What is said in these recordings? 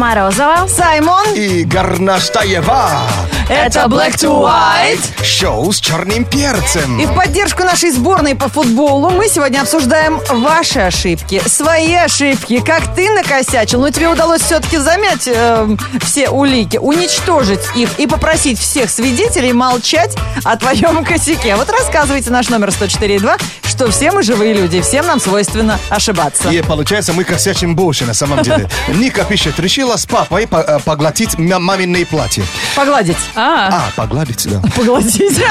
Marozova, Simon i Garnaštajeva. Это Black to White. Шоу с черным перцем. И в поддержку нашей сборной по футболу мы сегодня обсуждаем ваши ошибки, свои ошибки, как ты накосячил, но тебе удалось все-таки замять э, все улики, уничтожить их и попросить всех свидетелей молчать о твоем косяке. Вот рассказывайте наш номер 104.2, что все мы живые люди, всем нам свойственно ошибаться. И получается, мы косячим больше на самом деле. Ника пишет, решила с папой по- э, поглотить м- маминые платья. Погладить. А, А, погладить, да. Погладить.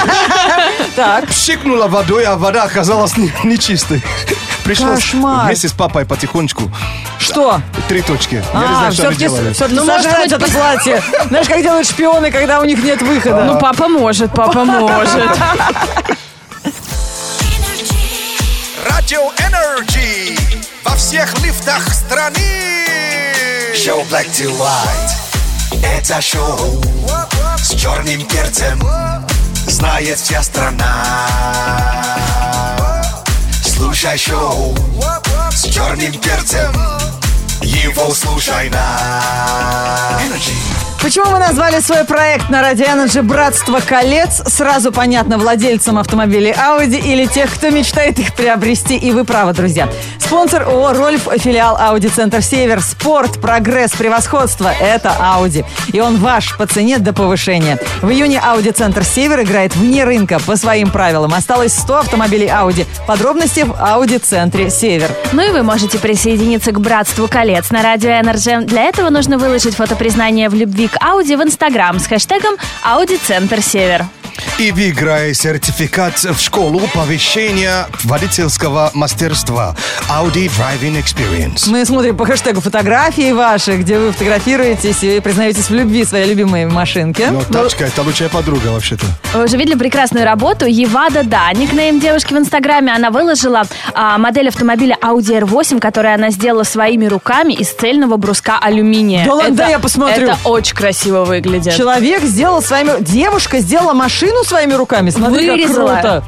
Так. Пшикнула водой, а вода оказалась не- нечистой. Пришлось вместе с папой потихонечку. Что? Три точки. Я не А, знаю, что они делали. все-таки Ну, хоть это платье. Знаешь, как делают шпионы, когда у них нет выхода. ну папа может, папа может. Радио Energy во всех лифтах страны. Шоу Black to White. Это шоу с черным перцем. Знает вся страна. Слушай шоу с черным перцем. Его слушай на Energy. Почему мы назвали свой проект на Energy «Братство колец»? Сразу понятно, владельцам автомобилей Audi или тех, кто мечтает их приобрести. И вы правы, друзья. Спонсор ООО «Рольф», филиал Audi Центр Север, спорт, прогресс, превосходство – это Audi. И он ваш по цене до повышения. В июне Audi Центр Север играет вне рынка по своим правилам. Осталось 100 автомобилей Audi. Подробности в Audi Центре Север. Ну и вы можете присоединиться к братству колец на радио Energy. Для этого нужно выложить фотопризнание в любви к Ауди в Инстаграм с хэштегом Ауди Центр Север. И выиграй сертификат в школу повышения водительского мастерства Audi Driving Experience. Мы смотрим по хэштегу фотографии ваши, где вы фотографируетесь и признаетесь в любви своей любимой машинке. Но тачка это лучшая подруга вообще-то. Вы уже видели прекрасную работу Евада Да, никнейм девушки в Инстаграме. Она выложила а, модель автомобиля Audi R8, которую она сделала своими руками из цельного бруска алюминия. Да ладно, Это- да я посмотрю. Это очень красиво выглядит. Человек сделал своими... Девушка сделала машину своими руками. Смотри, как Вырезала. круто.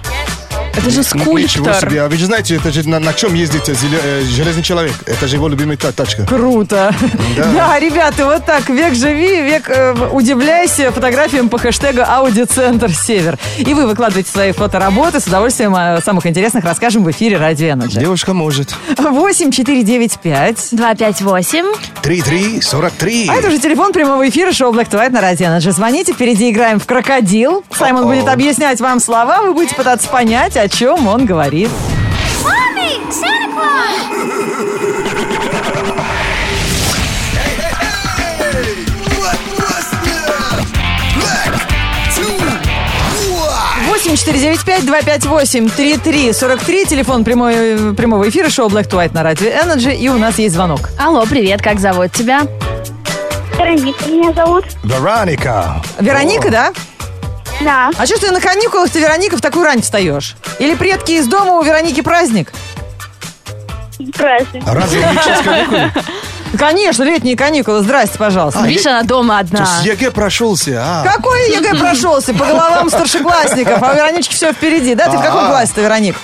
Это же Ничего скульптор. себе. А вы же знаете, это же на, на чем ездит зеле- э, железный человек? Это же его любимая та- тачка. Круто. Да. Да. ребята, вот так. Век живи, век э, удивляйся фотографиям по хэштегу Аудиоцентр Север. И вы выкладываете свои фотоработы. С удовольствием о самых интересных расскажем в эфире Радио Energy. Девушка может. 8 495 258. 3-3-43. А это уже телефон прямого эфира шоу Black to White на Радио Energy. Звоните, впереди играем в крокодил. Саймон будет объяснять вам слова, вы будете пытаться понять, о чем он говорит. What was the Black to White? 8495-258-3343, телефон прямой, прямого эфира шоу Black to White на Радио Energy. И у нас есть звонок. Алло, привет, как зовут тебя? Вероника меня зовут. Вероника. Вероника, да? Да. А что ж ты на каникулах, ты, Вероника, в такую рань встаешь? Или предки из дома у Вероники праздник? Праздник. Разве них сейчас каникулы? Конечно, летние каникулы. Здрасте, пожалуйста. А, Видишь, я- она дома То одна. есть ЕГЭ прошелся, а? Какой ЕГЭ прошелся по головам старшеклассников, а у Веронички все впереди. Да, ты в каком классе-то, Вероник?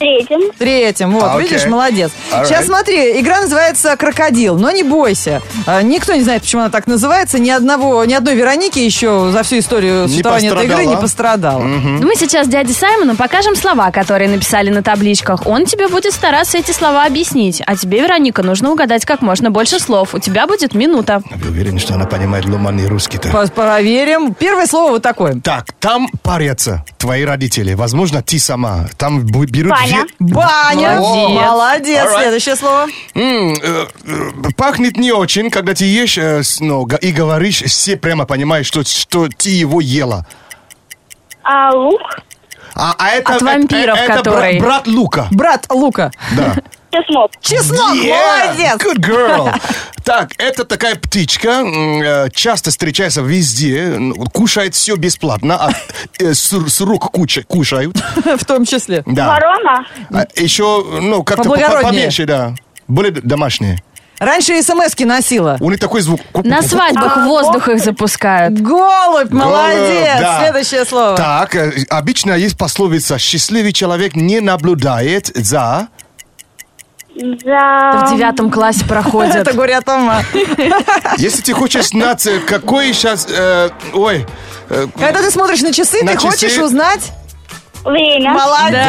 Третьим. Третьем, вот, А, окей. видишь, молодец. Alright. Сейчас смотри, игра называется «Крокодил», но не бойся. А, Никто не знает, почему она так называется. Ни одного, ни одной Вероники еще за всю историю Не существования этой игры не пострадала. пострадала. Мы сейчас дяде Саймону покажем слова, которые написали на табличках. Он тебе будет стараться эти слова объяснить. А тебе, Вероника, нужно угадать как можно больше слов. У тебя будет минута. Вы уверены, что она понимает ломаный русский-то? Проверим. Первое слово вот такое. Так, там парятся твои родители. Возможно, ты сама. Там берут... Ваня. Две- Баня. Молодец. Молодец. Alright. Следующее слово. М, э, э, пахнет не очень, когда ты ешь э, с- ну, и говоришь, все прямо понимают, что, что ты его ела. А лук. А, а это, От вампиров, это, это который- бра- брат Лука. Брат Лука. Да. Чеснок. Чеснок. Yeah, Молодец. Good girl. Так, это такая птичка, м, э, часто встречается везде, м, кушает все бесплатно, а, э, с, с рук куча, кушают. В том числе. Да. Ворона. А еще, ну, как-то по- Поблагороднее. поменьше, да. Более домашние. Раньше смс-ки носила. У них такой звук. На свадьбах в воздух их запускают. Голубь, молодец. да. Следующее слово. Так, э, обычно есть пословица «счастливый человек не наблюдает за...» За... В девятом классе проходят. Это горе от ума. Если ты хочешь знать, какой сейчас... э, ой, э, Когда ты смотришь на часы, ты хочешь узнать? Время. Молодец!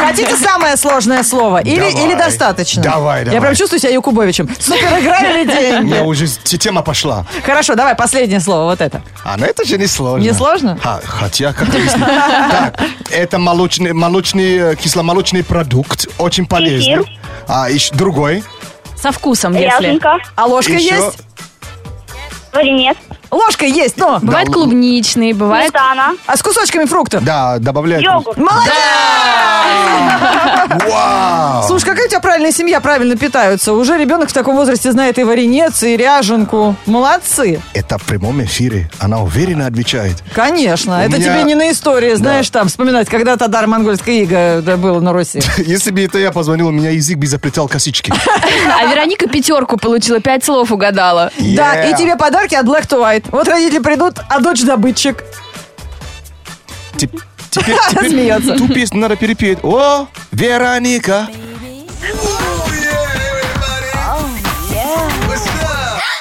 Хотите самое сложное слово? Или, Давай. или достаточно? Давай, Я давай. прям чувствую себя Якубовичем. Супер игра или у деньги? меня уже те- тема пошла. Хорошо, давай последнее слово, вот это. А, ну это же не сложно. Не сложно? Ха- хотя, как объяснить? Так, это молочный, молочный, э, кисломолочный продукт, очень полезный. Кефир. А, еще другой. Со вкусом, если. Ряженка. А ложка Еще есть? Варенец. Ложка есть, но. Бывает клубничный, бывает... Сметана. А с кусочками фруктов? Да, добавляют. Йогурт. Молодец! Вау! Слушай, какая у тебя правильная семья, правильно питаются. Уже ребенок в таком возрасте знает и варенец, и ряженку. Молодцы. Это в прямом эфире. Она уверенно отвечает. Конечно. У это меня- тебе не на истории, знаешь, там, вспоминать, когда Тадар монгольская ига да, было на Руси. Если бы это я позвонил, у меня язык бы заплетал косички. А Вероника пятерку получила, пять слов угадала. Да, Yeah. и тебе подарки от Black to White. Вот родители придут, а дочь добытчик. Теп- Теперь, теперь Смеется. ту песню надо перепеть. О, Вероника.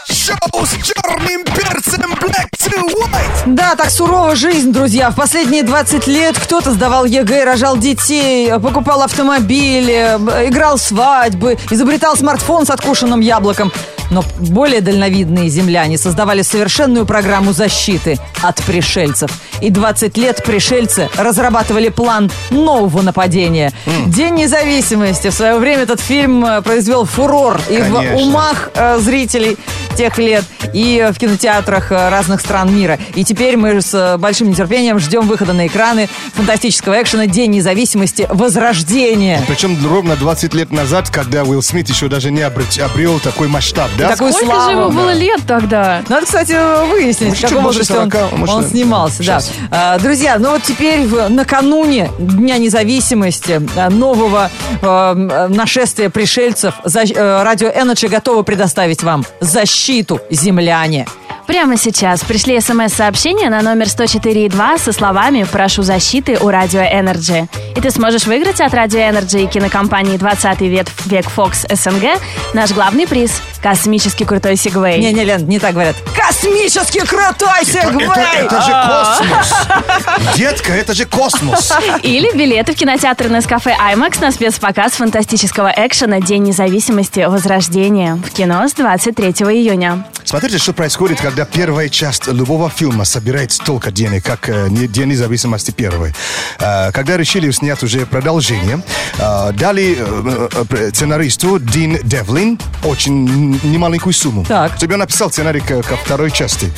Шоу с черным перцем Black to White. Да, так сурова жизнь, друзья. В последние 20 лет кто-то сдавал ЕГЭ, рожал детей, покупал автомобили, играл свадьбы, изобретал смартфон с откушенным яблоком. Но более дальновидные земляне создавали совершенную программу защиты от пришельцев. И 20 лет пришельцы разрабатывали план нового нападения. День независимости. В свое время этот фильм э, произвел фурор и в умах э, зрителей тех лет, и в кинотеатрах э, разных стран мира. И теперь мы с большим нетерпением ждем выхода на экраны фантастического экшена «День независимости. Возрождение». Причем ровно 20 лет назад, когда Уилл Смит еще даже не обрел такой масштаб, да? Такую Сколько славу. же ему было лет тогда? Надо, кстати, выяснить, в Чуть каком возрасте он, 40, может, он снимался. Да. А, Друзья, ну вот теперь в- накануне Дня независимости, а, нового э, нашествия пришельцев, за- э, Радио Energy готово предоставить вам защиту земляне. Прямо сейчас пришли смс-сообщения на номер 104.2 со словами «Прошу защиты у Радио Energy». И ты сможешь выиграть от Радио Energy и кинокомпании «20 век, век Fox СНГ» наш главный приз – космический крутой сегвей. Не-не, Лен, не так говорят. Космический крутой сегвей! это- это же космос! Детка, это же космос! Или билеты в кинотеатр Nescafe IMAX на спецпоказ фантастического экшена «День независимости. Возрождение» в кино с 23 июня. Смотрите, что происходит, когда первая часть любого фильма собирает столько денег, как э, не- День независимости первый. Э, Когда решили снять уже продолжение, э, дали э, э, сценаристу Дин Девлин очень немаленькую сумму. Так. Чтобы он написал сценарий ко, ко второй части.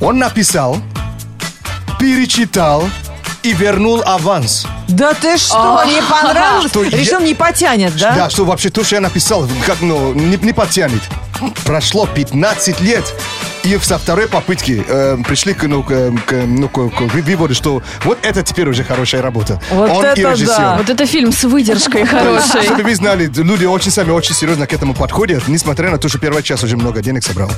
Он написал, перечитал и вернул аванс. Да ты что, не понравилось? Что я- Решил, не потянет, да? Да, что вообще то, что я написал, как, ну, не, не потянет. Прошло 15 лет, и со второй попытки э, пришли к, ну, к, к, ну, к- к выводу, что вот это теперь уже хорошая работа. Вот Он это и режиссер. да. Вот это фильм с выдержкой хорошей. Чтобы вы знали, люди очень сами очень серьезно к этому подходят, несмотря на то, что первый час уже много денег собрал.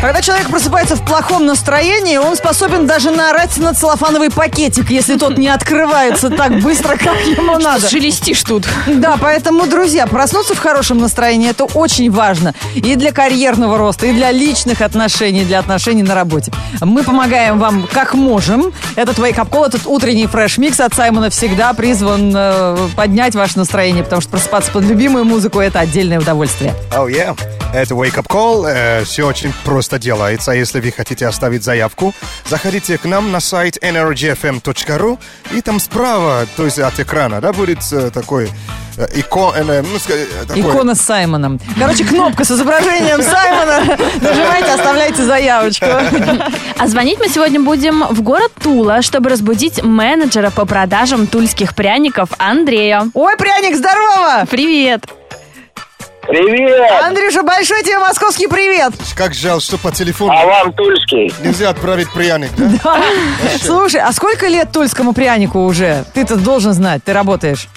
Когда человек просыпается в плохом настроении, он способен даже наорать на целлофановый пакетик, если тот не открывается так быстро, как ему надо. Шелестишь тут. Да, поэтому, друзья, проснуться в хорошем настроении это очень важно. И для карьерного роста, и для личных отношений, для отношений на работе. Мы помогаем вам как можем. Этот Wake Up Call, этот утренний фреш-микс от Саймона всегда призван э, поднять ваше настроение, потому что просыпаться под любимую музыку это отдельное удовольствие. Oh, yeah. Это Wake Up Call. все очень просто делается. Если вы хотите оставить заявку, заходите к нам на сайт energyfm.ru и там справа, то есть от экрана, да, будет э, такой э, икон, э, ну, э, такой- Икона с Саймоном. Короче, кнопка с изображением Саймона. Нажимайте, оставляйте заявочку. А звонить мы сегодня будем в город Тула, чтобы разбудить менеджера по продажам тульских пряников Андрея. Ой, пряник, здорово! Привет! Привет! Андрюша, большой тебе московский привет! Как жаль, что по телефону А вам тульский? нельзя отправить пряник, да? Слушай, а сколько лет тульскому прянику уже? Ты-то должен знать, ты работаешь.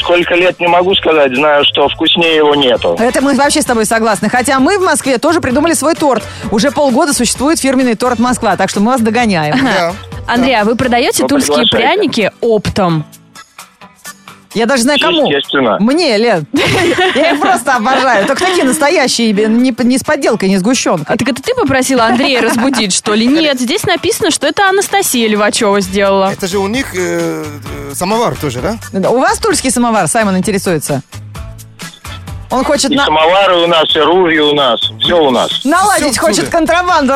Сколько лет не могу сказать, знаю, что вкуснее его нету. Это мы вообще с тобой согласны. Хотя мы в Москве тоже придумали свой торт. Уже полгода существует фирменный торт Москва, так что мы вас догоняем. Да. Андрей, а вы продаете Ну, тульские приглашайте. пряники оптом? Я даже знаю, кому. Естественно. Мне, Лен. Я их просто обожаю. Только такие настоящие, не, не с подделкой, не сгущенкой. А так это ты попросила Андрея разбудить, что ли? Нет, здесь написано, что это Анастасия Левачева сделала. Это же у них э, э, самовар тоже, да? У вас тульский самовар, Саймон интересуется? Он хочет И на- самовары у нас, и руви у нас. Все у нас. наладить, Всё хочет контрабанду.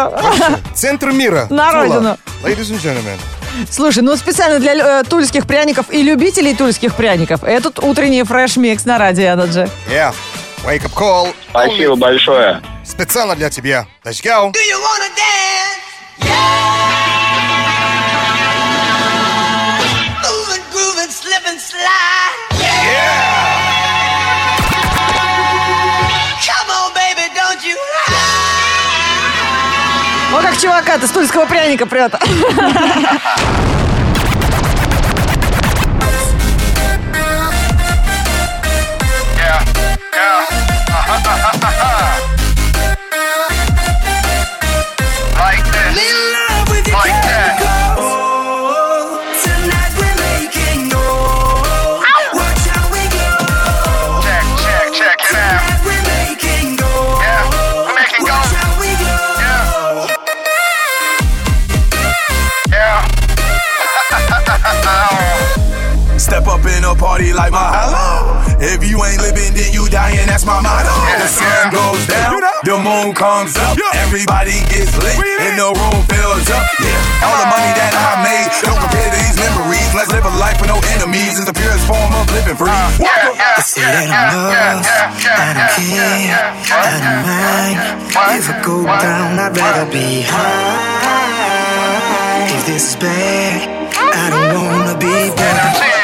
Центр мира. На Тула. родину. Ladies and gentlemen. Слушай, ну специально для э, тульских пряников и любителей тульских пряников этот утренний фреш-микс на радио Energy. Yeah. Wake up call. Спасибо большое. Специально для тебя. Let's go. Do you wanna dance? Yeah. Moving, grooving, slip and slide. Yeah. О, как чувака-то с тульского пряника прет. party like my hello. If you ain't living, then you dying. That's my motto. the sun goes down, the moon comes up. Everybody gets lit, and the room fills up. Yeah, all the money that I made, don't compare to these memories. Let's live a life with no enemies. It's the purest form of living free. Walk up. Say that I'm lost. I don't care. I don't mind. If I go down, I'd rather be high. If this is bad, I don't wanna be bad.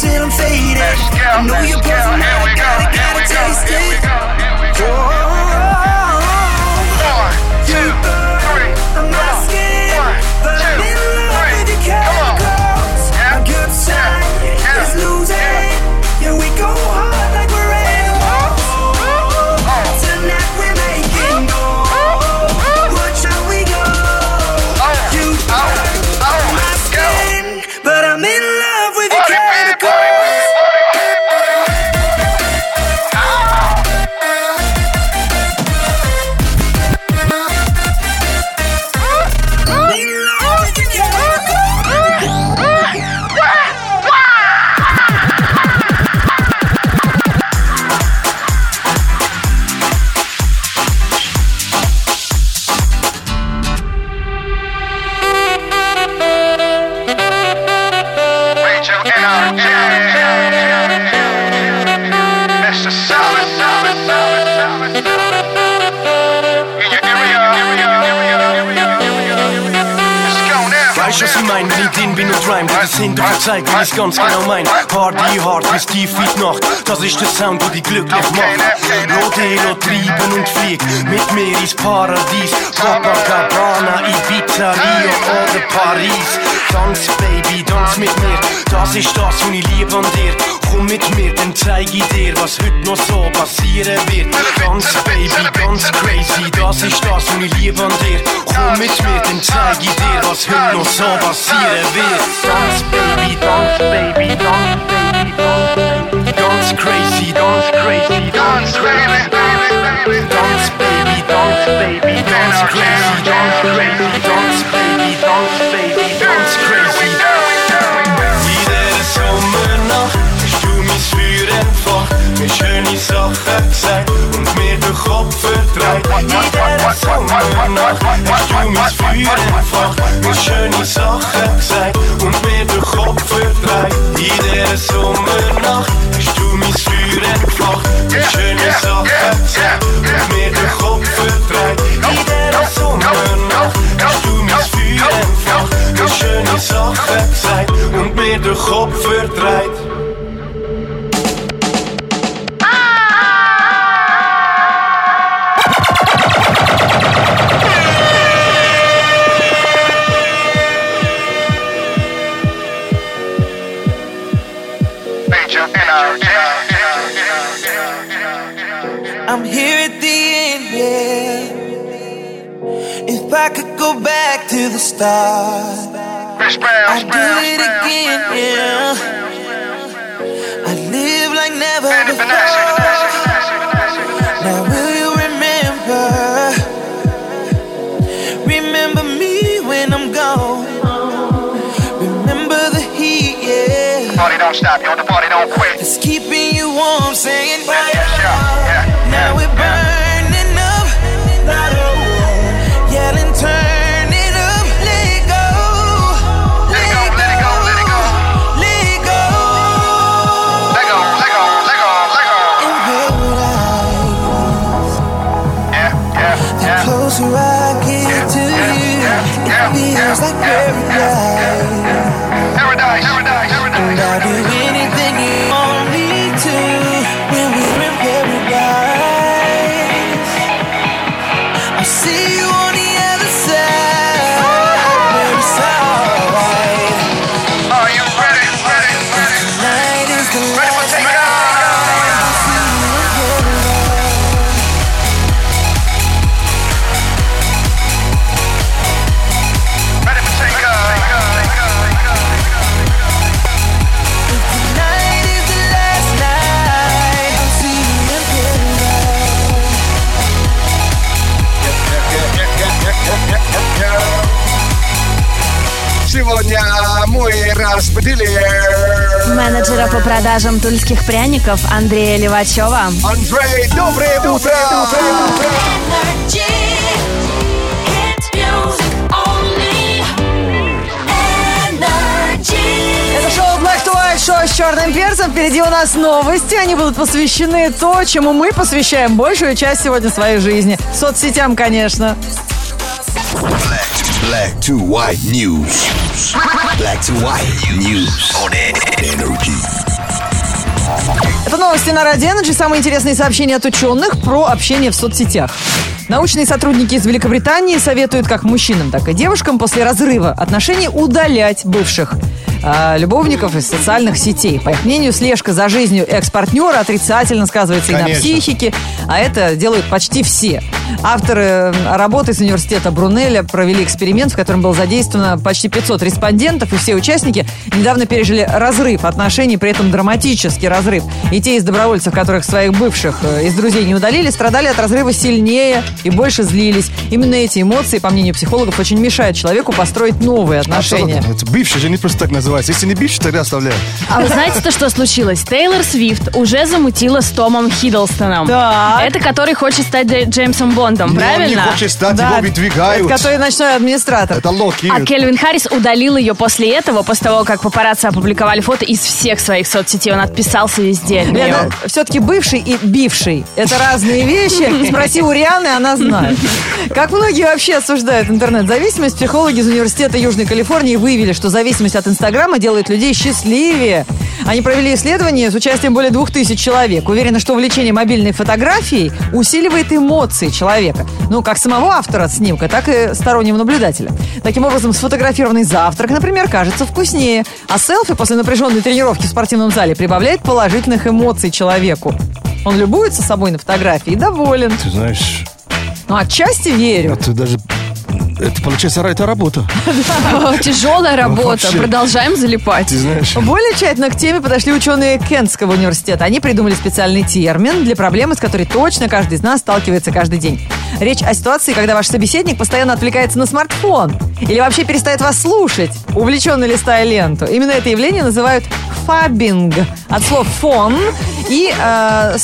Till I'm faded. I know you're buzzing, zeigt, wie ich ganz genau mein. Party hard bis tief die Nacht, das ist der Sound, der dich glücklich macht. Rodeo treiben und flieg mit mir ins Paradies. Copacabana, Ibiza, Rio oder Paris. Tanz, Baby, tanz mit mir, das ist das, was ich liebe an dir. Komm mit mir, dann zeig ich dir, was heute noch so passieren wird. Ganz, Baby, ganz crazy, das ist das, was ich liebe an dir. Komm mit mir, dann zeig ich dir, was heute noch so passieren wird. Dance, Baby, dance, Baby, dance, Baby, dance, Baby. Dance crazy, dance crazy, dance crazy, dance baby, dance baby, dance crazy, dance crazy, dance baby, dance baby, Entfacht, mir schöne Sachen gesagt und mir den Kopf verdreht. Jede Sommernacht hast du mein Feuer entfacht, mir schöne Sachen gesagt und mir den Kopf verdreht. Jede Sommernacht hast du mein Feuer entfacht, stop, yo. The party don't quit. It's keeping you warm, saying Yeah, yeah, yeah. Now we're burning up, yelling, turn it up, let it go, Let it go, let it go, let it go. let go. Let go, let go, let go, let go. In paradise, Yeah, yeah, the yeah. closer I get to you, it feels like paradise. See you Сегодня мы разбудили Менеджера по продажам тульских пряников Андрея Левачева. Андрей, доброе утро! Это шоу Black to White, шоу с черным перцем. Впереди у нас новости. Они будут посвящены то, чему мы посвящаем большую часть сегодня своей жизни. Соцсетям, конечно. Black to white news. Black to white news on energy. Это новости на Радио Energy. Самые интересные сообщения от ученых про общение в соцсетях. Научные сотрудники из Великобритании советуют как мужчинам, так и девушкам после разрыва отношений удалять бывших а, любовников из социальных сетей. По их мнению, слежка за жизнью экс-партнера отрицательно сказывается и на Конечно. психике, а это делают почти все. Авторы м, работы из университета Брунеля провели эксперимент, в котором было задействовано почти 500 респондентов, и все участники недавно пережили разрыв отношений, при этом драматический разрыв. И те из добровольцев, которых своих бывших э, из друзей не удалили, страдали от разрыва сильнее и больше злились. Именно эти эмоции, по мнению психологов, очень мешают человеку построить новые отношения. Абсолютно. Это бывший же не просто так называется. Если не бывший, тогда оставляю. А вы знаете-то, что случилось? Тейлор Свифт уже замутила с Томом Хиддлстоном. Так. Это который хочет стать Дж- Джеймсом Бондом, Но он правильно? не хочет стать, Да, его выдвигают. это который ночной администратор. Это Локи. А Кельвин Харрис удалил ее после этого, после того, как папарацци опубликовали фото из всех своих соцсетей. Он отписался везде от. Лена, все-таки бывший и бивший – это разные вещи. Спроси у Рианы, она знает. Как многие вообще осуждают интернет-зависимость, психологи из Университета Южной Калифорнии выявили, что зависимость от Инстаграма делает людей счастливее. Они провели исследование с участием более двух тысяч человек. Уверены, что увлечение мобильной фотографией усиливает эмоции человека. Ну, как самого автора снимка, так и стороннего наблюдателя. Таким образом, сфотографированный завтрак, например, кажется вкуснее. А селфи после напряженной тренировки в спортивном зале прибавляет положительных эмоций человеку. Он любуется собой на фотографии и доволен. Ты знаешь, Ну, отчасти верю. это даже... Это получается, это работа. Тяжелая работа. Вообще. Продолжаем залипать. Ты знаешь. Более тщательно к теме подошли ученые Кентского университета. Они придумали специальный термин для проблемы, с которой точно каждый из нас сталкивается каждый день. Речь о ситуации, когда ваш собеседник постоянно отвлекается на смартфон или вообще перестает вас слушать, увлеченно листая ленту. Именно это явление называют фабинг от слов фон и э,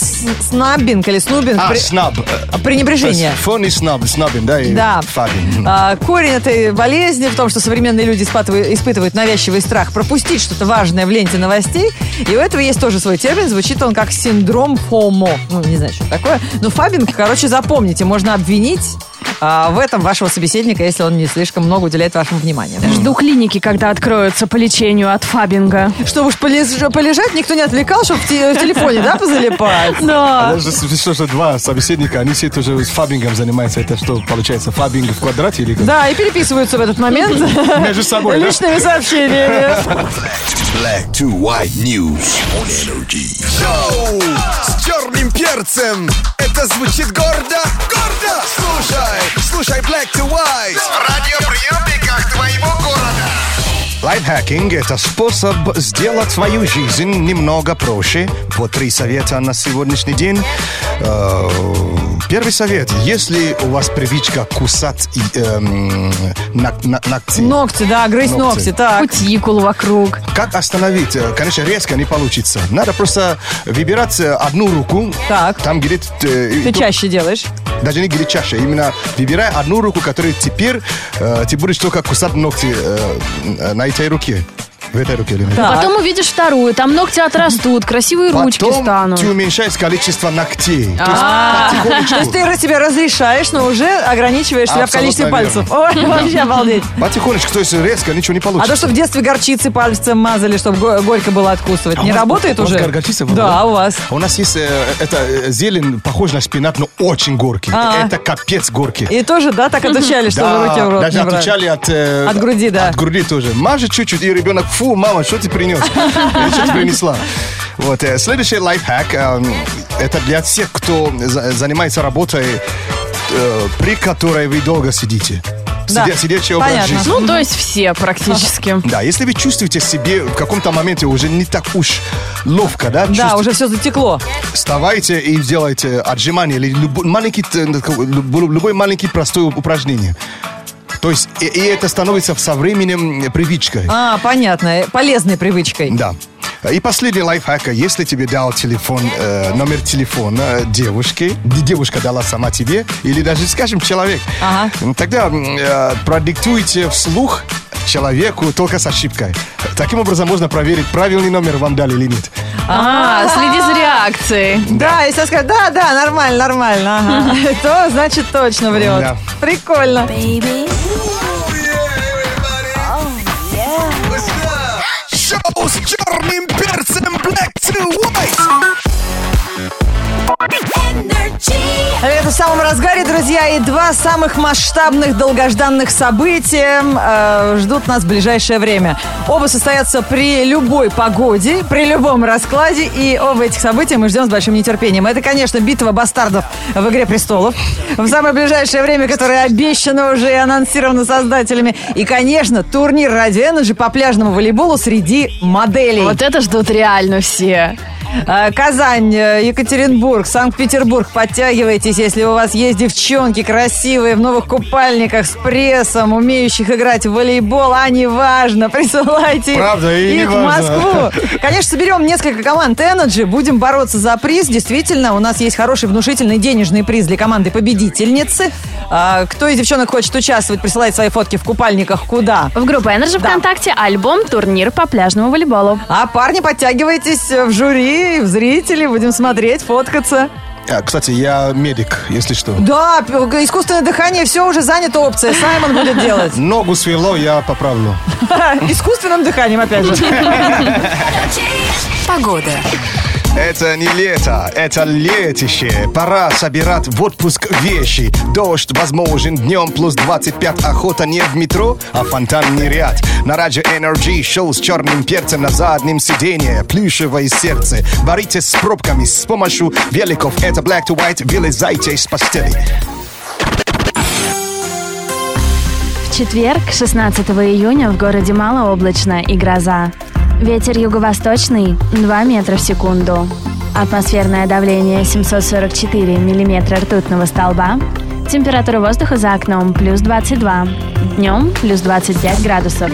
снаббинг или снубинг. А, при- снаб. Пренебрежение. Фон и снаб. Снабин, да? и Да. фабин. А, корень этой болезни в том, что современные люди испытывают, навязчивый страх пропустить что-то важное в ленте новостей. И у этого есть тоже свой термин. Звучит он как синдром ФОМО. Ну, не знаю, что такое. Но фабинг, короче, запомните, можно обвинить а, в этом вашего собеседника, если он не слишком много уделяет вашему вниманию. Жду клиники, когда откроются по лечению от фабинга. Чтобы уж полежать, никто не отвлекал, чтобы в, те- в телефоне, да, позалипать? Да. Даже с- что, что два собеседника, они все тоже с фабингом занимаются. Это что, получается, фабинг в квадрате или как? Да, и переписываются в этот момент Между собой, личными сообщениями. Black to white news on energy. Шоу с черным перцем. Это звучит гордо, гордо. Слушай, Давай, слушай Black to White. В радиоприемниках твоего города. Лайфхакинг – это способ сделать свою жизнь немного проще. Вот три совета на сегодняшний день. Э, Первый совет. Если у вас привычка кусать и, эм, ног- на- ногти, Ногти, да, грызть Ногти. ногти, так. Кутикулу вокруг. как остановить? Э, Конечно, резко не получится. Надо просто выбирать э, одну руку. Так. Там, где э, Ты то- чаще делаешь. Даже не где чаще. Именно выбирай одну руку, которую теперь э, ты будешь только кусать ногти э, на этой руке. В этой руке или нет? Так. Потом увидишь вторую, там ногти отрастут, красивые ручки Потом станут. ты уменьшаешь количество ногтей. То есть А, потихонечку. То есть ты себе разрешаешь, но уже ограничиваешь себя в количестве Абсолютно пальцев. Ой, вообще обалдеть. Потихонечку, то есть резко ничего не А получится. то, что в детстве горчицы пальцем мазали, чтобы го- горько было откусывать, А не работает у вас уже? горчица была, Да, у вас. У нас есть э, это э, зелень, похож на шпинат, но очень горький. А. Это капец горький. И тоже, да, так отучали, чтобы руки в рот даже не отучали от... э, От груди, да. От груди тоже. Мажет чуть-чуть, и ребенок, фу, мама, что ты принес? Что ты принесла? Вот, э, следующий лайфхак, э, это для всех, кто за- занимается работой, э, при которой вы долго сидите. Да, Сидя- Сидячий образ понятно. жизни. Ну, то есть все практически. Да, если вы чувствуете себе в каком-то моменте уже не так уж ловко, да? Да, уже все затекло. Вставайте и сделайте отжимание или любой маленький, любой любой маленький простое упражнение. То есть и, и это становится со временем привычкой. А, понятно, э, полезной привычкой. Да. И последний лайфхак. Если тебе дал телефон, э, номер телефона девушки, девушка дала сама тебе, или даже, скажем, человек, Ага. тогда э, продиктуйте вслух человеку только с ошибкой. Таким образом можно проверить, правильный номер вам дали или нет. А, следи за реакцией. Да, если скажет, да, да, нормально, нормально, ага, то значит точно врет. Да. Прикольно. Шоу друзья, и два самых масштабных долгожданных события э, ждут нас в ближайшее время. Оба состоятся при любой погоде, при любом раскладе, и оба этих события мы ждем с большим нетерпением. Это, конечно, битва бастардов в «Игре престолов» в самое ближайшее время, которое обещано уже и анонсировано создателями. И, конечно, турнир «Радио Energy» по пляжному волейболу среди моделей. Вот это ждут реально все. Э, Казань, э, Екатеринбург, Санкт-Петербург. Подтягивайтесь, если у вас есть девчонки красивые в новых купальниках с прессом, умеющих играть в волейбол, а неважно, присылайте Правда, и их в. Москву. Конечно, соберем несколько команд Energy, будем бороться за приз. Действительно, у нас есть хороший внушительный денежный приз для команды победительницы. А, Кто из девчонок хочет участвовать, присылайте свои фотки в купальниках куда? В группу Energy ВКонтакте альбом «Турнир по пляжному волейболу». А парни, подтягивайтесь в жюри, в зрители, будем смотреть, фоткаться. А, кстати, я медик, если что. Да, искусственное дыхание, все уже занята опция. Саймон будет делать. Ногу свело, я поправлю. Искусственным дыханием, опять же. Погода. Это не лето, это летище. Пора собирать в отпуск вещи. Дождь возможен днем плюс 25. Охота не в метро, а фонтанный ряд. На радио Energy шоу с черным перцем на заднем сиденье. Плюшевое сердце. Боритесь с пробками с помощью великов. Это Black to White. Вылезайте из постели. В четверг, 16 июня, в городе малооблачно и гроза. Ветер юго-восточный 2 метра в секунду. Атмосферное давление 744 миллиметра ртутного столба. Температура воздуха за окном плюс 22. Днем плюс 25 градусов.